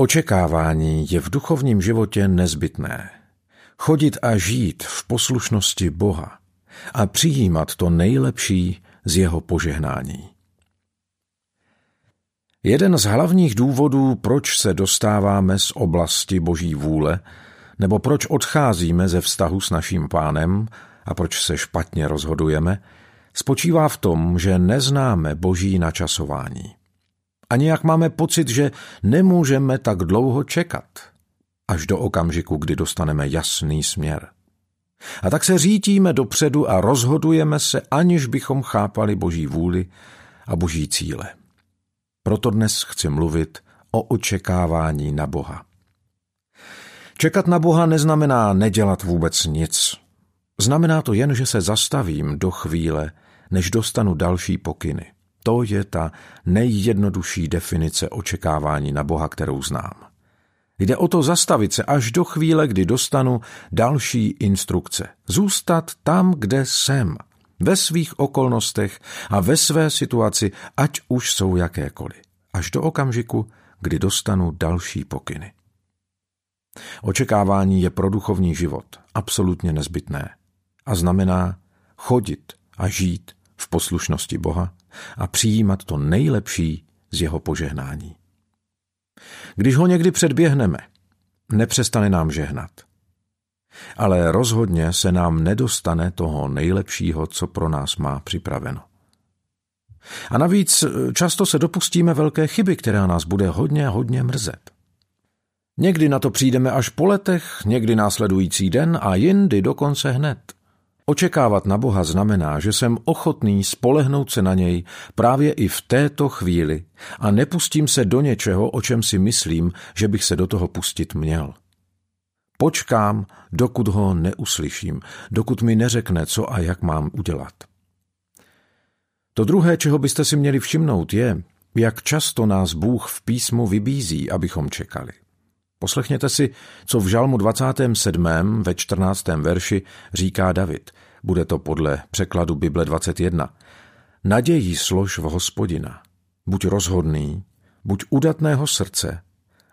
Očekávání je v duchovním životě nezbytné. Chodit a žít v poslušnosti Boha a přijímat to nejlepší z jeho požehnání. Jeden z hlavních důvodů, proč se dostáváme z oblasti Boží vůle, nebo proč odcházíme ze vztahu s naším pánem a proč se špatně rozhodujeme, spočívá v tom, že neznáme Boží načasování. A nějak máme pocit, že nemůžeme tak dlouho čekat, až do okamžiku, kdy dostaneme jasný směr. A tak se řítíme dopředu a rozhodujeme se, aniž bychom chápali Boží vůli a Boží cíle. Proto dnes chci mluvit o očekávání na Boha. Čekat na Boha neznamená nedělat vůbec nic. Znamená to jen, že se zastavím do chvíle, než dostanu další pokyny. To je ta nejjednodušší definice očekávání na Boha, kterou znám. Jde o to zastavit se až do chvíle, kdy dostanu další instrukce. Zůstat tam, kde jsem, ve svých okolnostech a ve své situaci, ať už jsou jakékoliv. Až do okamžiku, kdy dostanu další pokyny. Očekávání je pro duchovní život absolutně nezbytné a znamená chodit a žít v poslušnosti Boha a přijímat to nejlepší z jeho požehnání. Když ho někdy předběhneme, nepřestane nám žehnat. Ale rozhodně se nám nedostane toho nejlepšího, co pro nás má připraveno. A navíc často se dopustíme velké chyby, která nás bude hodně, hodně mrzet. Někdy na to přijdeme až po letech, někdy následující den a jindy dokonce hned. Očekávat na Boha znamená, že jsem ochotný spolehnout se na něj právě i v této chvíli a nepustím se do něčeho, o čem si myslím, že bych se do toho pustit měl. Počkám, dokud ho neuslyším, dokud mi neřekne, co a jak mám udělat. To druhé, čeho byste si měli všimnout, je, jak často nás Bůh v písmu vybízí, abychom čekali. Poslechněte si, co v žalmu 27. ve 14. verši říká David. Bude to podle překladu Bible 21. Nadějí slož v hospodina. Buď rozhodný, buď udatného srdce,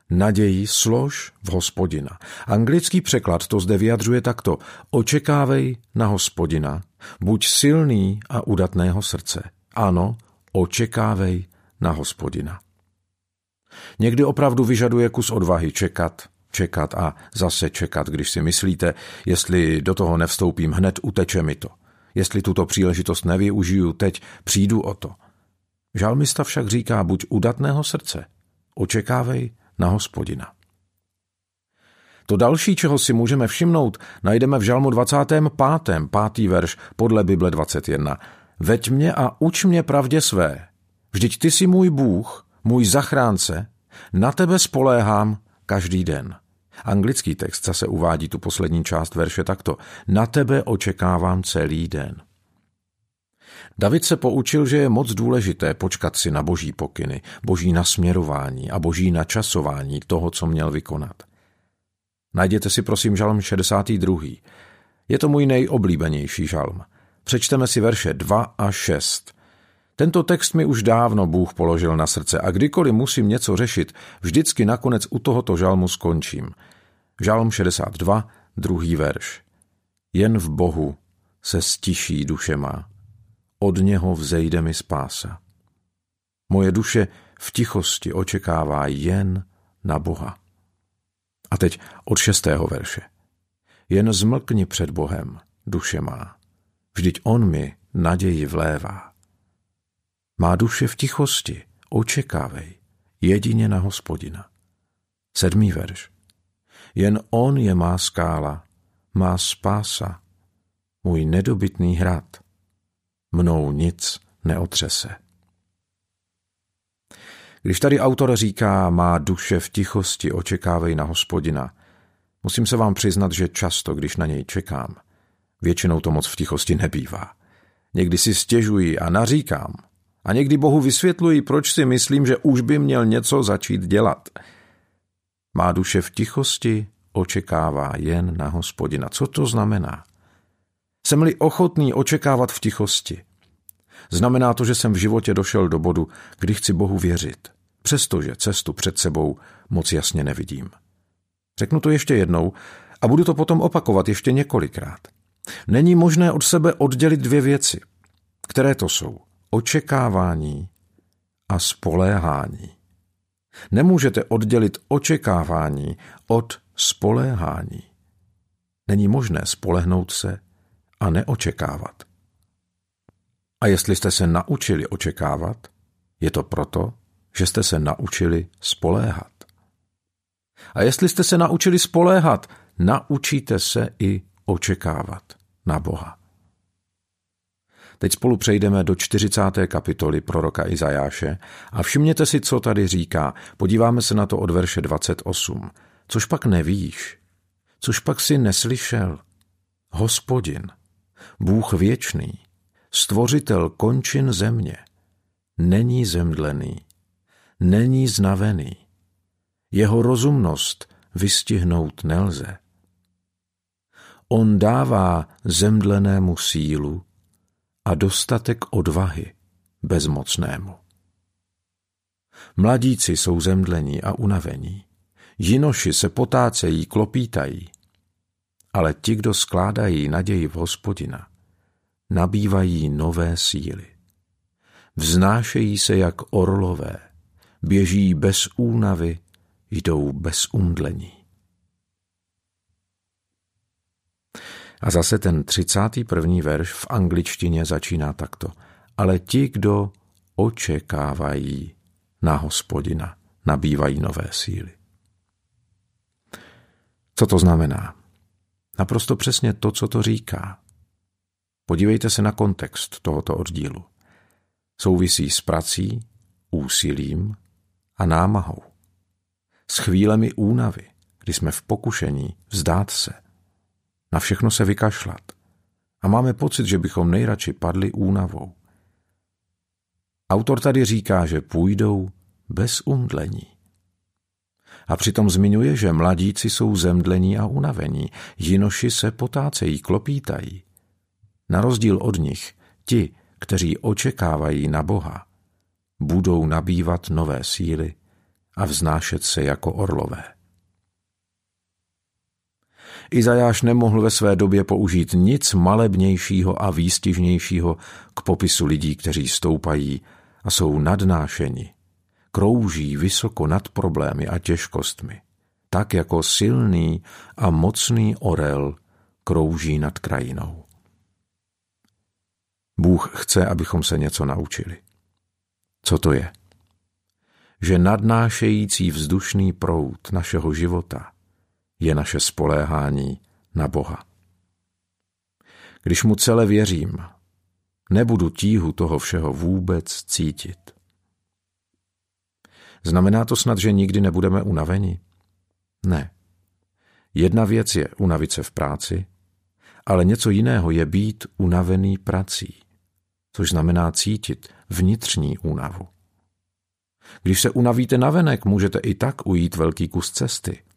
naději slož v hospodina. Anglický překlad to zde vyjadřuje takto. Očekávej na hospodina, buď silný a udatného srdce. Ano, očekávej na hospodina. Někdy opravdu vyžaduje kus odvahy čekat, čekat a zase čekat, když si myslíte, jestli do toho nevstoupím hned, uteče mi to. Jestli tuto příležitost nevyužiju teď, přijdu o to. Žalmista však říká buď udatného srdce, očekávej na hospodina. To další, čeho si můžeme všimnout, najdeme v žalmu 25. pátý verš podle Bible 21. Veď mě a uč mě pravdě své. Vždyť ty jsi můj Bůh, můj zachránce, na tebe spoléhám každý den. Anglický text zase uvádí tu poslední část verše takto. Na tebe očekávám celý den. David se poučil, že je moc důležité počkat si na boží pokyny, boží nasměrování a boží načasování toho, co měl vykonat. Najděte si prosím žalm 62. Je to můj nejoblíbenější žalm. Přečteme si verše 2 a 6. Tento text mi už dávno Bůh položil na srdce a kdykoliv musím něco řešit, vždycky nakonec u tohoto žalmu skončím. Žalm 62, druhý verš. Jen v Bohu se stiší duše má. Od něho vzejde mi spása. Moje duše v tichosti očekává jen na Boha. A teď od šestého verše. Jen zmlkni před Bohem, duše má. Vždyť On mi naději vlévá. Má duše v tichosti, očekávej, jedině na hospodina. Sedmý verš. Jen on je má skála, má spása, můj nedobytný hrad. Mnou nic neotřese. Když tady autor říká, má duše v tichosti, očekávej na hospodina, musím se vám přiznat, že často, když na něj čekám, většinou to moc v tichosti nebývá. Někdy si stěžuji a naříkám, a někdy Bohu vysvětluji, proč si myslím, že už by měl něco začít dělat. Má duše v tichosti očekává jen na hospodina. Co to znamená? Jsem-li ochotný očekávat v tichosti? Znamená to, že jsem v životě došel do bodu, kdy chci Bohu věřit. přestože cestu před sebou moc jasně nevidím. Řeknu to ještě jednou a budu to potom opakovat ještě několikrát. Není možné od sebe oddělit dvě věci, které to jsou očekávání a spoléhání. Nemůžete oddělit očekávání od spoléhání. Není možné spolehnout se a neočekávat. A jestli jste se naučili očekávat, je to proto, že jste se naučili spoléhat. A jestli jste se naučili spoléhat, naučíte se i očekávat na Boha. Teď spolu přejdeme do 40. kapitoly proroka Izajáše a všimněte si, co tady říká. Podíváme se na to od verše 28. Což pak nevíš, což pak si neslyšel. Hospodin, Bůh věčný, stvořitel končin země, není zemdlený, není znavený. Jeho rozumnost vystihnout nelze. On dává zemdlenému sílu a dostatek odvahy bezmocnému. Mladíci jsou zemdlení a unavení, jinoši se potácejí, klopítají, ale ti, kdo skládají naději v hospodina, nabývají nové síly. Vznášejí se jak orlové, běží bez únavy, jdou bez umdlení. A zase ten 31. verš v angličtině začíná takto. Ale ti, kdo očekávají na hospodina, nabývají nové síly. Co to znamená? Naprosto přesně to, co to říká. Podívejte se na kontext tohoto oddílu. Souvisí s prací, úsilím a námahou. S chvílemi únavy, kdy jsme v pokušení vzdát se – na všechno se vykašlat. A máme pocit, že bychom nejradši padli únavou. Autor tady říká, že půjdou bez umdlení. A přitom zmiňuje, že mladíci jsou zemdlení a unavení, jinoši se potácejí, klopítají. Na rozdíl od nich, ti, kteří očekávají na Boha, budou nabývat nové síly a vznášet se jako orlové. Izajáš nemohl ve své době použít nic malebnějšího a výstižnějšího k popisu lidí, kteří stoupají a jsou nadnášeni, krouží vysoko nad problémy a těžkostmi, tak jako silný a mocný orel krouží nad krajinou. Bůh chce, abychom se něco naučili. Co to je? Že nadnášející vzdušný proud našeho života je naše spoléhání na Boha. Když mu celé věřím, nebudu tíhu toho všeho vůbec cítit. Znamená to snad, že nikdy nebudeme unaveni? Ne. Jedna věc je unavit se v práci, ale něco jiného je být unavený prací, což znamená cítit vnitřní únavu. Když se unavíte navenek, můžete i tak ujít velký kus cesty –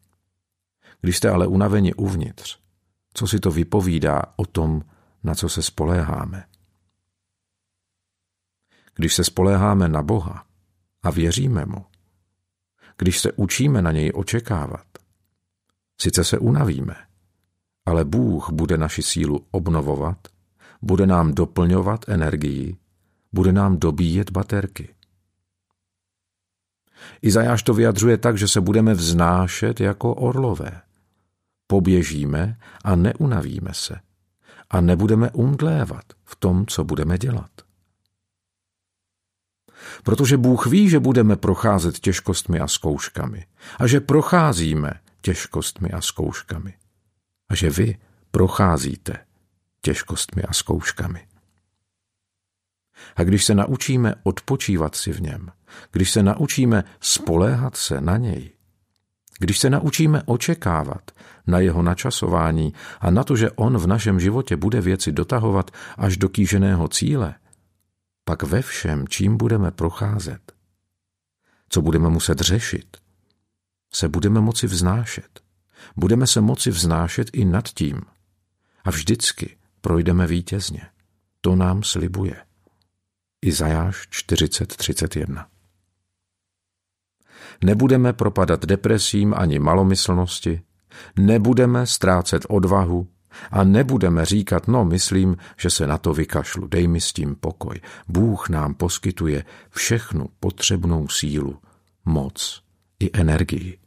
když jste ale unaveni uvnitř, co si to vypovídá o tom, na co se spoléháme? Když se spoléháme na Boha a věříme mu, když se učíme na něj očekávat, sice se unavíme, ale Bůh bude naši sílu obnovovat, bude nám doplňovat energii, bude nám dobíjet baterky. Izajáš to vyjadřuje tak, že se budeme vznášet jako orlové poběžíme a neunavíme se a nebudeme umdlévat v tom, co budeme dělat. Protože Bůh ví, že budeme procházet těžkostmi a zkouškami a že procházíme těžkostmi a zkouškami a že vy procházíte těžkostmi a zkouškami. A když se naučíme odpočívat si v něm, když se naučíme spoléhat se na něj, když se naučíme očekávat na jeho načasování a na to, že on v našem životě bude věci dotahovat až do kýženého cíle, pak ve všem, čím budeme procházet, co budeme muset řešit, se budeme moci vznášet. Budeme se moci vznášet i nad tím. A vždycky projdeme vítězně. To nám slibuje. Izajáš 40.31 nebudeme propadat depresím ani malomyslnosti, nebudeme ztrácet odvahu a nebudeme říkat, no myslím, že se na to vykašlu, dej mi s tím pokoj. Bůh nám poskytuje všechnu potřebnou sílu, moc i energii.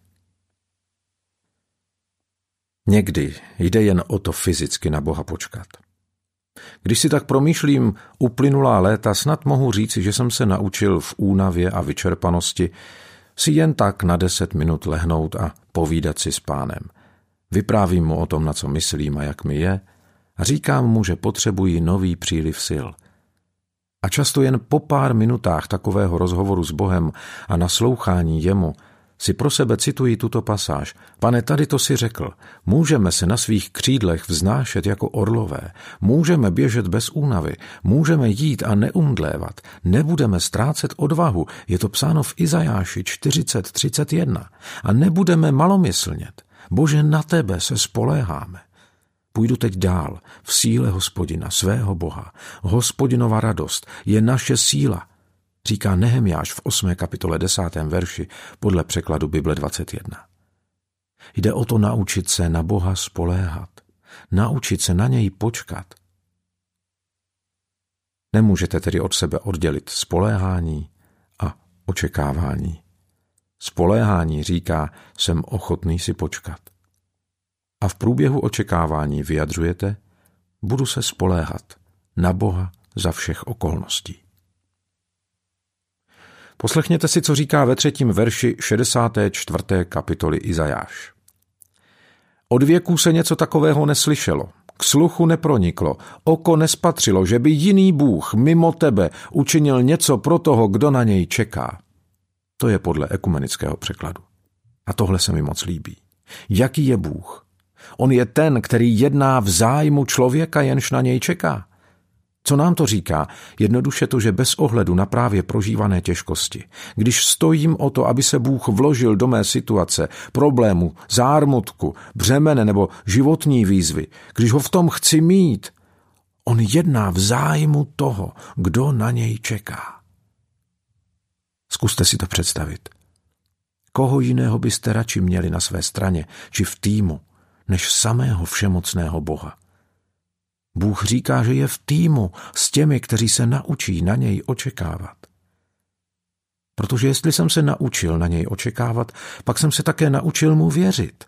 Někdy jde jen o to fyzicky na Boha počkat. Když si tak promýšlím uplynulá léta, snad mohu říci, že jsem se naučil v únavě a vyčerpanosti si jen tak na deset minut lehnout a povídat si s pánem. Vyprávím mu o tom, na co myslím a jak mi je, a říkám mu, že potřebuji nový příliv sil. A často jen po pár minutách takového rozhovoru s Bohem a naslouchání jemu si pro sebe cituji tuto pasáž. Pane, tady to si řekl. Můžeme se na svých křídlech vznášet jako orlové, můžeme běžet bez únavy, můžeme jít a neumdlévat, nebudeme ztrácet odvahu, je to psáno v Izajáši 40.31, a nebudeme malomyslnět. Bože, na tebe se spoléháme. Půjdu teď dál v síle hospodina, svého Boha. Hospodinova radost je naše síla říká Nehemjáš v 8. kapitole 10. verši podle překladu Bible 21. Jde o to naučit se na Boha spoléhat, naučit se na něj počkat. Nemůžete tedy od sebe oddělit spoléhání a očekávání. Spoléhání říká, jsem ochotný si počkat. A v průběhu očekávání vyjadřujete, budu se spoléhat na Boha za všech okolností. Poslechněte si, co říká ve třetím verši 64. kapitoly Izajáš. Od věků se něco takového neslyšelo, k sluchu neproniklo, oko nespatřilo, že by jiný Bůh mimo tebe učinil něco pro toho, kdo na něj čeká. To je podle ekumenického překladu. A tohle se mi moc líbí. Jaký je Bůh? On je ten, který jedná v zájmu člověka, jenž na něj čeká. Co nám to říká? Jednoduše to, že bez ohledu na právě prožívané těžkosti, když stojím o to, aby se Bůh vložil do mé situace, problému, zármutku, břemene nebo životní výzvy, když ho v tom chci mít, on jedná v zájmu toho, kdo na něj čeká. Zkuste si to představit. Koho jiného byste radši měli na své straně či v týmu, než samého všemocného Boha? Bůh říká, že je v týmu s těmi, kteří se naučí na něj očekávat. Protože jestli jsem se naučil na něj očekávat, pak jsem se také naučil mu věřit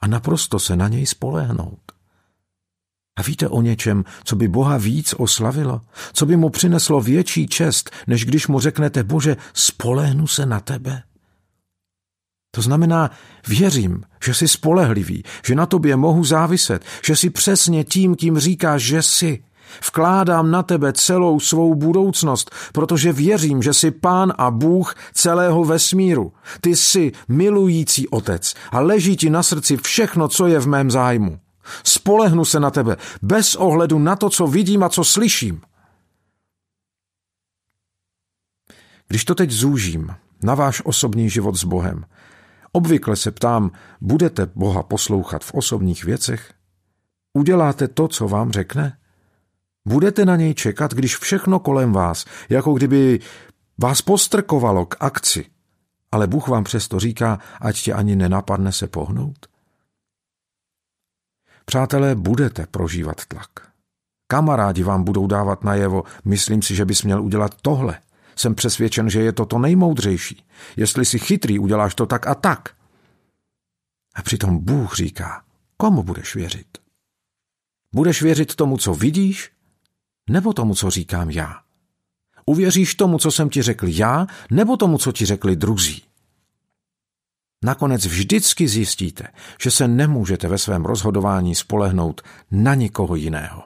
a naprosto se na něj spolehnout. A víte o něčem, co by Boha víc oslavilo? Co by mu přineslo větší čest, než když mu řeknete, Bože, spolehnu se na tebe? To znamená, věřím, že jsi spolehlivý, že na tobě mohu záviset, že jsi přesně tím, kým říkáš, že jsi. Vkládám na tebe celou svou budoucnost, protože věřím, že jsi pán a Bůh celého vesmíru. Ty jsi milující otec a leží ti na srdci všechno, co je v mém zájmu. Spolehnu se na tebe, bez ohledu na to, co vidím a co slyším. Když to teď zúžím na váš osobní život s Bohem, Obvykle se ptám, budete Boha poslouchat v osobních věcech? Uděláte to, co vám řekne? Budete na něj čekat, když všechno kolem vás, jako kdyby vás postrkovalo k akci, ale Bůh vám přesto říká, ať tě ani nenapadne se pohnout? Přátelé, budete prožívat tlak. Kamarádi vám budou dávat najevo, myslím si, že bys měl udělat tohle – jsem přesvědčen, že je to to nejmoudřejší. Jestli si chytrý, uděláš to tak a tak. A přitom Bůh říká, komu budeš věřit? Budeš věřit tomu, co vidíš, nebo tomu, co říkám já? Uvěříš tomu, co jsem ti řekl já, nebo tomu, co ti řekli druzí? Nakonec vždycky zjistíte, že se nemůžete ve svém rozhodování spolehnout na nikoho jiného.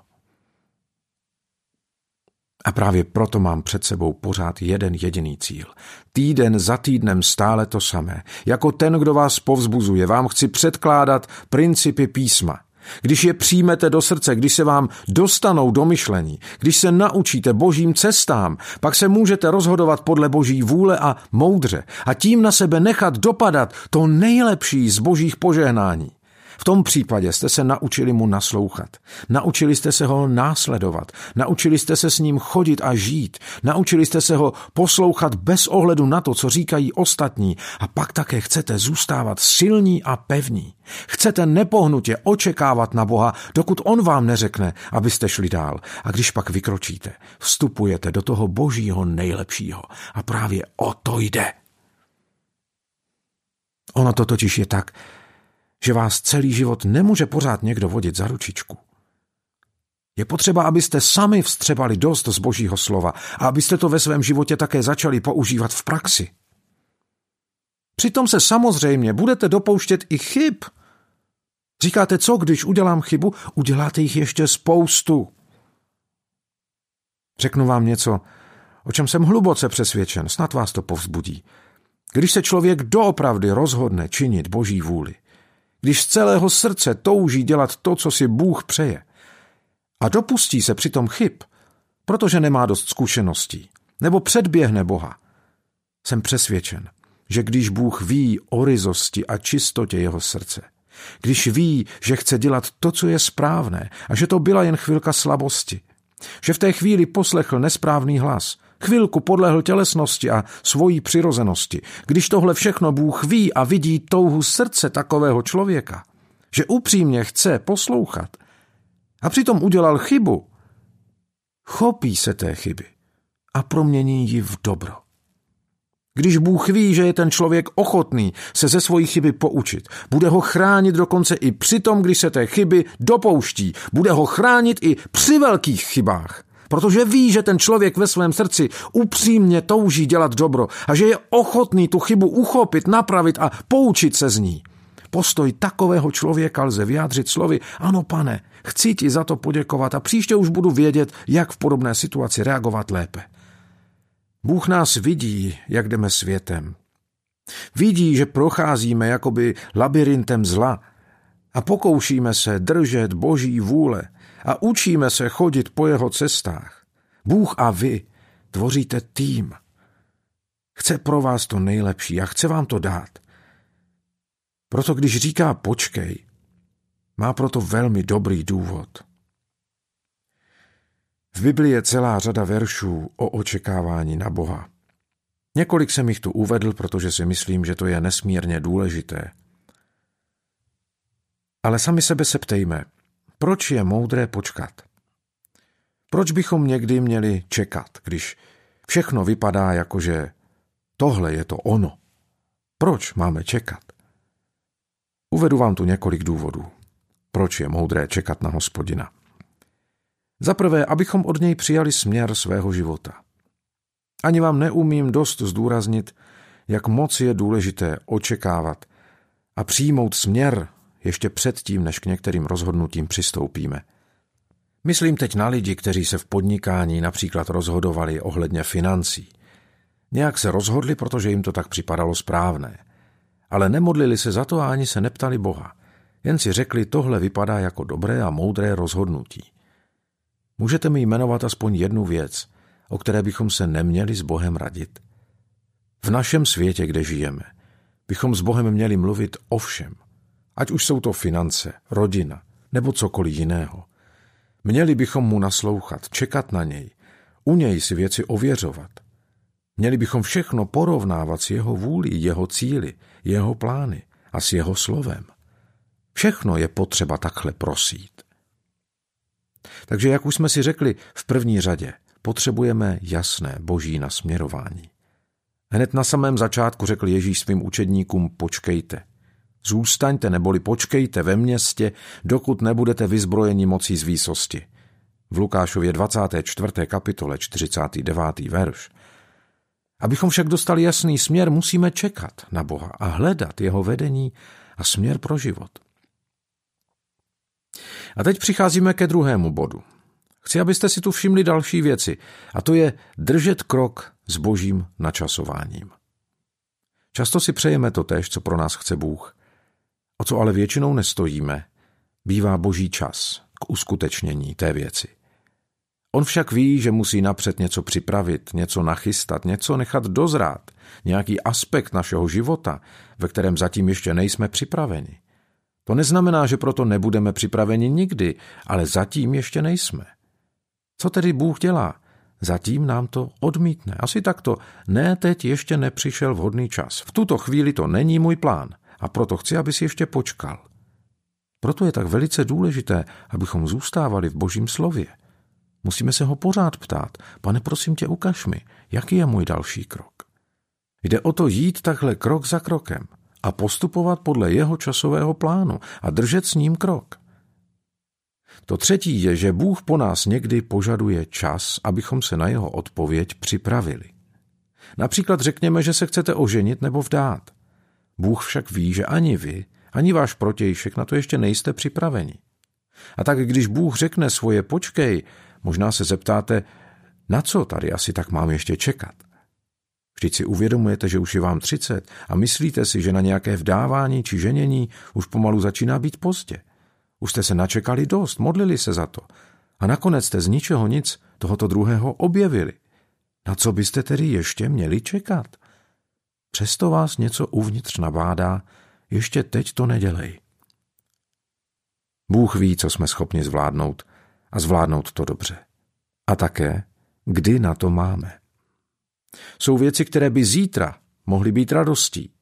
A právě proto mám před sebou pořád jeden jediný cíl. Týden za týdnem stále to samé. Jako ten, kdo vás povzbuzuje, vám chci předkládat principy písma. Když je přijmete do srdce, když se vám dostanou do myšlení, když se naučíte božím cestám, pak se můžete rozhodovat podle boží vůle a moudře a tím na sebe nechat dopadat to nejlepší z božích požehnání. V tom případě jste se naučili mu naslouchat. Naučili jste se ho následovat. Naučili jste se s ním chodit a žít. Naučili jste se ho poslouchat bez ohledu na to, co říkají ostatní. A pak také chcete zůstávat silní a pevní. Chcete nepohnutě očekávat na Boha, dokud on vám neřekne, abyste šli dál. A když pak vykročíte, vstupujete do toho božího nejlepšího. A právě o to jde. Ono to totiž je tak, že vás celý život nemůže pořád někdo vodit za ručičku. Je potřeba, abyste sami vstřebali dost z božího slova a abyste to ve svém životě také začali používat v praxi. Přitom se samozřejmě budete dopouštět i chyb. Říkáte, co když udělám chybu? Uděláte jich ještě spoustu. Řeknu vám něco, o čem jsem hluboce přesvědčen, snad vás to povzbudí. Když se člověk doopravdy rozhodne činit boží vůli, když z celého srdce touží dělat to, co si Bůh přeje, a dopustí se přitom chyb, protože nemá dost zkušeností, nebo předběhne Boha, jsem přesvědčen, že když Bůh ví o ryzosti a čistotě jeho srdce, když ví, že chce dělat to, co je správné a že to byla jen chvilka slabosti, že v té chvíli poslechl nesprávný hlas, chvilku podlehl tělesnosti a svojí přirozenosti, když tohle všechno Bůh ví a vidí touhu srdce takového člověka, že upřímně chce poslouchat a přitom udělal chybu, chopí se té chyby a promění ji v dobro. Když Bůh ví, že je ten člověk ochotný se ze svojí chyby poučit, bude ho chránit dokonce i při tom, když se té chyby dopouští. Bude ho chránit i při velkých chybách. Protože ví, že ten člověk ve svém srdci upřímně touží dělat dobro a že je ochotný tu chybu uchopit, napravit a poučit se z ní. Postoj takového člověka lze vyjádřit slovy, ano pane, chci ti za to poděkovat a příště už budu vědět, jak v podobné situaci reagovat lépe. Bůh nás vidí, jak jdeme světem. Vidí, že procházíme jakoby labirintem zla a pokoušíme se držet boží vůle a učíme se chodit po jeho cestách. Bůh a vy tvoříte tým. Chce pro vás to nejlepší a chce vám to dát. Proto když říká počkej, má proto velmi dobrý důvod. V Biblii je celá řada veršů o očekávání na Boha. Několik jsem jich tu uvedl, protože si myslím, že to je nesmírně důležité. Ale sami sebe se ptejme, proč je moudré počkat? Proč bychom někdy měli čekat, když všechno vypadá jako, že tohle je to ono? Proč máme čekat? Uvedu vám tu několik důvodů. Proč je moudré čekat na hospodina? Za prvé, abychom od něj přijali směr svého života. Ani vám neumím dost zdůraznit, jak moc je důležité očekávat a přijmout směr ještě předtím, než k některým rozhodnutím přistoupíme. Myslím teď na lidi, kteří se v podnikání například rozhodovali ohledně financí. Nějak se rozhodli, protože jim to tak připadalo správné. Ale nemodlili se za to a ani se neptali Boha. Jen si řekli, tohle vypadá jako dobré a moudré rozhodnutí. Můžete mi jmenovat aspoň jednu věc, o které bychom se neměli s Bohem radit? V našem světě, kde žijeme, bychom s Bohem měli mluvit o všem. Ať už jsou to finance, rodina nebo cokoliv jiného. Měli bychom mu naslouchat, čekat na něj, u něj si věci ověřovat. Měli bychom všechno porovnávat s jeho vůlí, jeho cíly, jeho plány a s jeho slovem. Všechno je potřeba takhle prosít. Takže, jak už jsme si řekli v první řadě, potřebujeme jasné boží nasměrování. Hned na samém začátku řekl Ježíš svým učedníkům počkejte. Zůstaňte neboli počkejte ve městě, dokud nebudete vyzbrojeni mocí z výsosti. V Lukášově 24. kapitole 49. verš. Abychom však dostali jasný směr, musíme čekat na Boha a hledat jeho vedení a směr pro život. A teď přicházíme ke druhému bodu. Chci, abyste si tu všimli další věci, a to je držet krok s božím načasováním. Často si přejeme to tež, co pro nás chce Bůh. O co ale většinou nestojíme, bývá boží čas k uskutečnění té věci. On však ví, že musí napřed něco připravit, něco nachystat, něco nechat dozrát, nějaký aspekt našeho života, ve kterém zatím ještě nejsme připraveni. To neznamená, že proto nebudeme připraveni nikdy, ale zatím ještě nejsme. Co tedy Bůh dělá? Zatím nám to odmítne. Asi takto. Ne, teď ještě nepřišel vhodný čas. V tuto chvíli to není můj plán a proto chci, aby si ještě počkal. Proto je tak velice důležité, abychom zůstávali v Božím slově. Musíme se ho pořád ptát. Pane, prosím tě, ukaž mi, jaký je můj další krok. Jde o to jít takhle krok za krokem a postupovat podle jeho časového plánu a držet s ním krok. To třetí je, že Bůh po nás někdy požaduje čas, abychom se na jeho odpověď připravili. Například řekněme, že se chcete oženit nebo vdát. Bůh však ví, že ani vy, ani váš protějšek na to ještě nejste připraveni. A tak když Bůh řekne svoje počkej, možná se zeptáte, na co tady asi tak mám ještě čekat. Vždyť si uvědomujete, že už je vám třicet a myslíte si, že na nějaké vdávání či ženění už pomalu začíná být pozdě. Už jste se načekali dost, modlili se za to. A nakonec jste z ničeho nic tohoto druhého objevili. Na co byste tedy ještě měli čekat? Přesto vás něco uvnitř nabádá, ještě teď to nedělej. Bůh ví, co jsme schopni zvládnout a zvládnout to dobře. A také, kdy na to máme. Jsou věci, které by zítra mohly být radostí.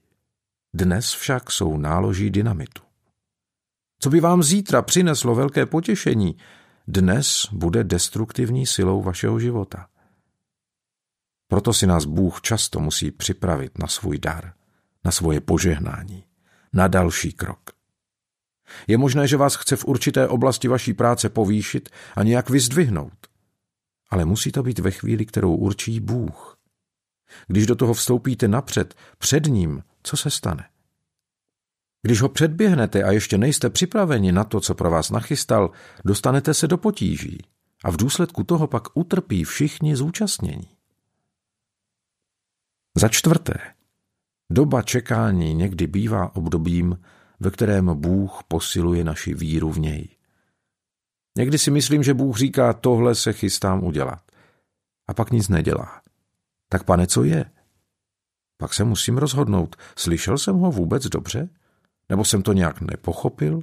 Dnes však jsou náloží dynamitu. Co by vám zítra přineslo velké potěšení, dnes bude destruktivní silou vašeho života. Proto si nás Bůh často musí připravit na svůj dar, na svoje požehnání, na další krok. Je možné, že vás chce v určité oblasti vaší práce povýšit a nějak vyzdvihnout. Ale musí to být ve chvíli, kterou určí Bůh. Když do toho vstoupíte napřed, před ním, co se stane? Když ho předběhnete a ještě nejste připraveni na to, co pro vás nachystal, dostanete se do potíží a v důsledku toho pak utrpí všichni zúčastnění. Za čtvrté, doba čekání někdy bývá obdobím, ve kterém Bůh posiluje naši víru v něj. Někdy si myslím, že Bůh říká, tohle se chystám udělat. A pak nic nedělá. Tak pane, co je? Pak se musím rozhodnout, slyšel jsem ho vůbec dobře? Nebo jsem to nějak nepochopil?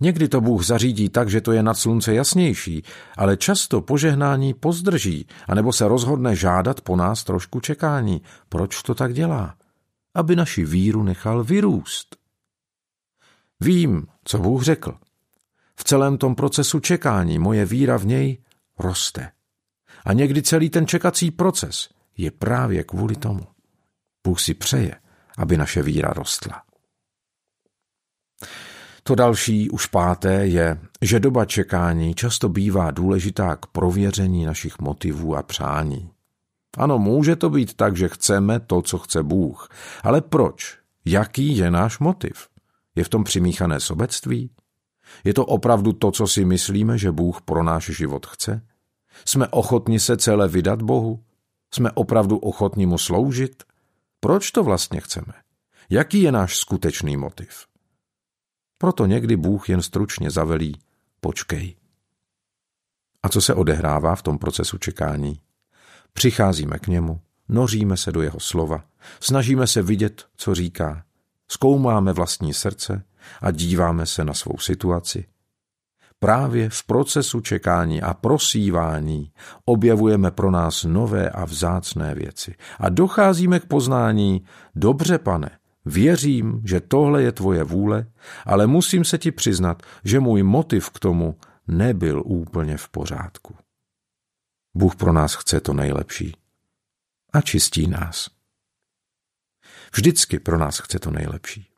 Někdy to Bůh zařídí tak, že to je nad slunce jasnější, ale často požehnání pozdrží, anebo se rozhodne žádat po nás trošku čekání. Proč to tak dělá? Aby naši víru nechal vyrůst. Vím, co Bůh řekl. V celém tom procesu čekání moje víra v něj roste. A někdy celý ten čekací proces je právě kvůli tomu. Bůh si přeje, aby naše víra rostla. To další, už páté, je, že doba čekání často bývá důležitá k prověření našich motivů a přání. Ano, může to být tak, že chceme to, co chce Bůh. Ale proč? Jaký je náš motiv? Je v tom přimíchané sobectví? Je to opravdu to, co si myslíme, že Bůh pro náš život chce? Jsme ochotni se celé vydat Bohu? Jsme opravdu ochotni mu sloužit? Proč to vlastně chceme? Jaký je náš skutečný motiv? Proto někdy Bůh jen stručně zavelí, počkej. A co se odehrává v tom procesu čekání? Přicházíme k němu, noříme se do jeho slova, snažíme se vidět, co říká, zkoumáme vlastní srdce a díváme se na svou situaci. Právě v procesu čekání a prosívání objevujeme pro nás nové a vzácné věci a docházíme k poznání, dobře pane, Věřím, že tohle je tvoje vůle, ale musím se ti přiznat, že můj motiv k tomu nebyl úplně v pořádku. Bůh pro nás chce to nejlepší a čistí nás. Vždycky pro nás chce to nejlepší.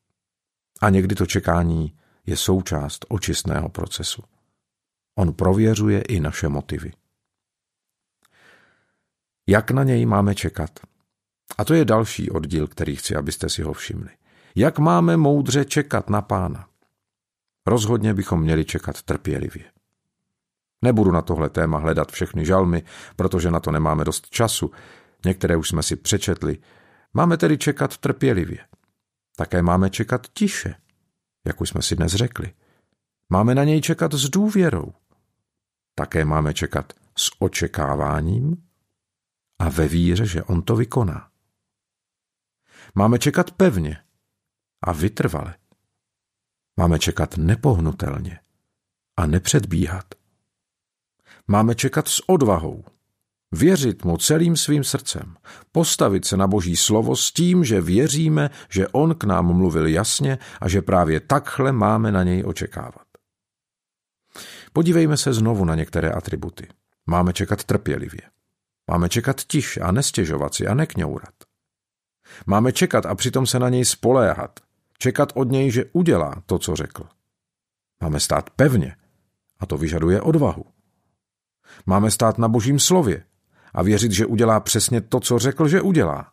A někdy to čekání je součást očistného procesu. On prověřuje i naše motivy. Jak na něj máme čekat? A to je další oddíl, který chci, abyste si ho všimli. Jak máme moudře čekat na pána? Rozhodně bychom měli čekat trpělivě. Nebudu na tohle téma hledat všechny žalmy, protože na to nemáme dost času. Některé už jsme si přečetli. Máme tedy čekat trpělivě. Také máme čekat tiše, jak už jsme si dnes řekli. Máme na něj čekat s důvěrou. Také máme čekat s očekáváním a ve víře, že on to vykoná. Máme čekat pevně a vytrvale. Máme čekat nepohnutelně a nepředbíhat. Máme čekat s odvahou, věřit mu celým svým srdcem, postavit se na Boží slovo s tím, že věříme, že on k nám mluvil jasně a že právě takhle máme na něj očekávat. Podívejme se znovu na některé atributy. Máme čekat trpělivě. Máme čekat tiš a nestěžovat si a nekňourat. Máme čekat a přitom se na něj spoléhat. Čekat od něj, že udělá to, co řekl. Máme stát pevně a to vyžaduje odvahu. Máme stát na božím slově a věřit, že udělá přesně to, co řekl, že udělá.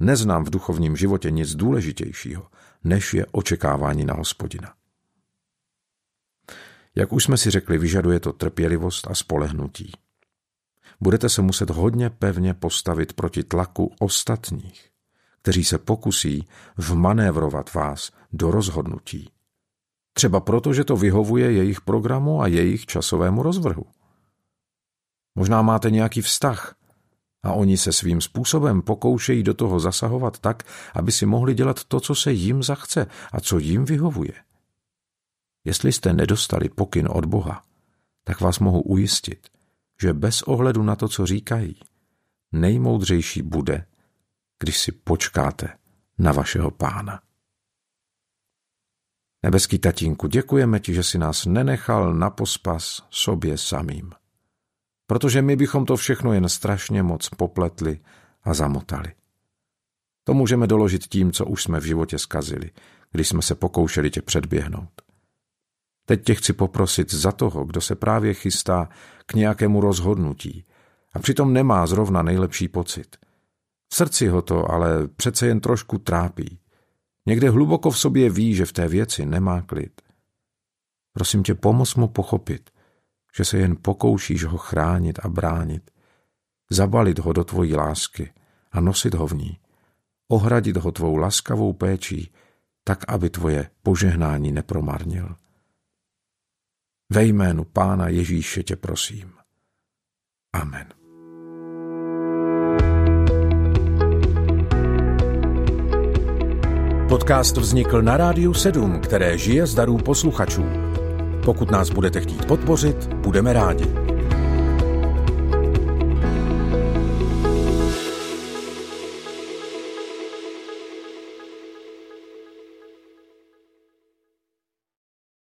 Neznám v duchovním životě nic důležitějšího, než je očekávání na hospodina. Jak už jsme si řekli, vyžaduje to trpělivost a spolehnutí. Budete se muset hodně pevně postavit proti tlaku ostatních, kteří se pokusí vmanévrovat vás do rozhodnutí. Třeba proto, že to vyhovuje jejich programu a jejich časovému rozvrhu. Možná máte nějaký vztah a oni se svým způsobem pokoušejí do toho zasahovat tak, aby si mohli dělat to, co se jim zachce a co jim vyhovuje. Jestli jste nedostali pokyn od Boha, tak vás mohu ujistit, že bez ohledu na to, co říkají, nejmoudřejší bude, když si počkáte na vašeho pána. Nebeský tatínku, děkujeme ti, že si nás nenechal na pospas sobě samým. Protože my bychom to všechno jen strašně moc popletli a zamotali. To můžeme doložit tím, co už jsme v životě skazili, když jsme se pokoušeli tě předběhnout. Teď tě chci poprosit za toho, kdo se právě chystá k nějakému rozhodnutí a přitom nemá zrovna nejlepší pocit. V srdci ho to ale přece jen trošku trápí. Někde hluboko v sobě ví, že v té věci nemá klid. Prosím tě, pomoz mu pochopit, že se jen pokoušíš ho chránit a bránit, zabalit ho do tvojí lásky a nosit ho v ní, ohradit ho tvou laskavou péčí, tak, aby tvoje požehnání nepromarnil. Ve jménu Pána Ježíše tě prosím. Amen. Podcast vznikl na Rádiu 7, které žije z darů posluchačů. Pokud nás budete chtít podpořit, budeme rádi.